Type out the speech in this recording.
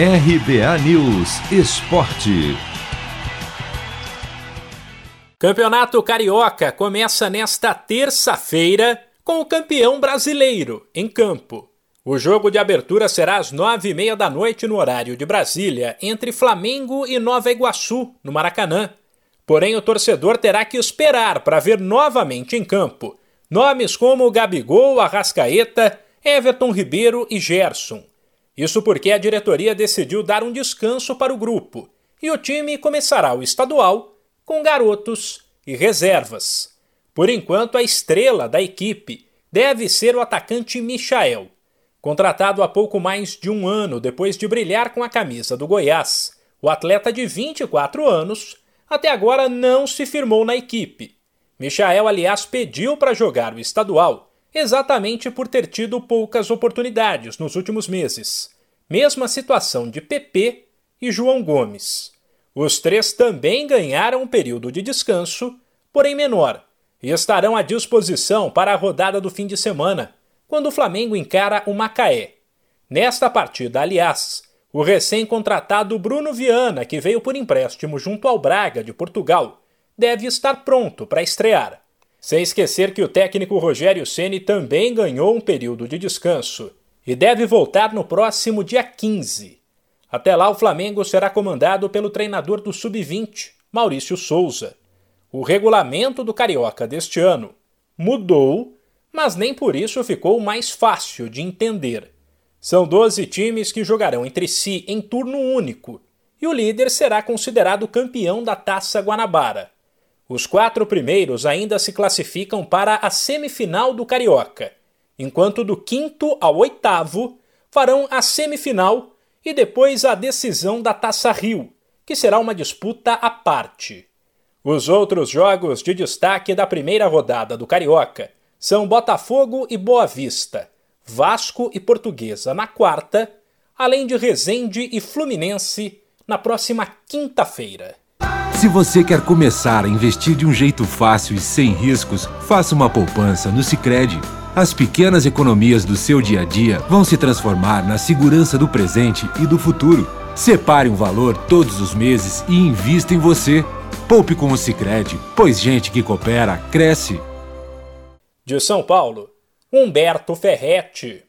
RBA News Esporte. Campeonato Carioca começa nesta terça-feira com o campeão brasileiro em campo. O jogo de abertura será às nove e meia da noite no horário de Brasília, entre Flamengo e Nova Iguaçu, no Maracanã. Porém, o torcedor terá que esperar para ver novamente em campo nomes como Gabigol, Arrascaeta, Everton Ribeiro e Gerson. Isso porque a diretoria decidiu dar um descanso para o grupo e o time começará o estadual com garotos e reservas. Por enquanto, a estrela da equipe deve ser o atacante Michael, contratado há pouco mais de um ano depois de brilhar com a camisa do Goiás. O atleta de 24 anos até agora não se firmou na equipe. Michael, aliás, pediu para jogar o estadual exatamente por ter tido poucas oportunidades nos últimos meses. Mesma situação de PP e João Gomes. Os três também ganharam um período de descanso, porém menor, e estarão à disposição para a rodada do fim de semana, quando o Flamengo encara o Macaé. Nesta partida, aliás, o recém-contratado Bruno Viana, que veio por empréstimo junto ao Braga de Portugal, deve estar pronto para estrear. Sem esquecer que o técnico Rogério Ceni também ganhou um período de descanso e deve voltar no próximo dia 15. Até lá, o Flamengo será comandado pelo treinador do Sub-20, Maurício Souza. O regulamento do Carioca deste ano mudou, mas nem por isso ficou mais fácil de entender. São 12 times que jogarão entre si em turno único, e o líder será considerado campeão da Taça Guanabara. Os quatro primeiros ainda se classificam para a semifinal do Carioca, enquanto do quinto ao oitavo farão a semifinal e depois a decisão da Taça Rio, que será uma disputa à parte. Os outros jogos de destaque da primeira rodada do Carioca são Botafogo e Boa Vista, Vasco e Portuguesa na quarta, além de Resende e Fluminense na próxima quinta-feira. Se você quer começar a investir de um jeito fácil e sem riscos, faça uma poupança no Sicredi. As pequenas economias do seu dia a dia vão se transformar na segurança do presente e do futuro. Separe um valor todos os meses e invista em você. Poupe com o Sicredi, pois gente que coopera cresce. De São Paulo, Humberto Ferretti.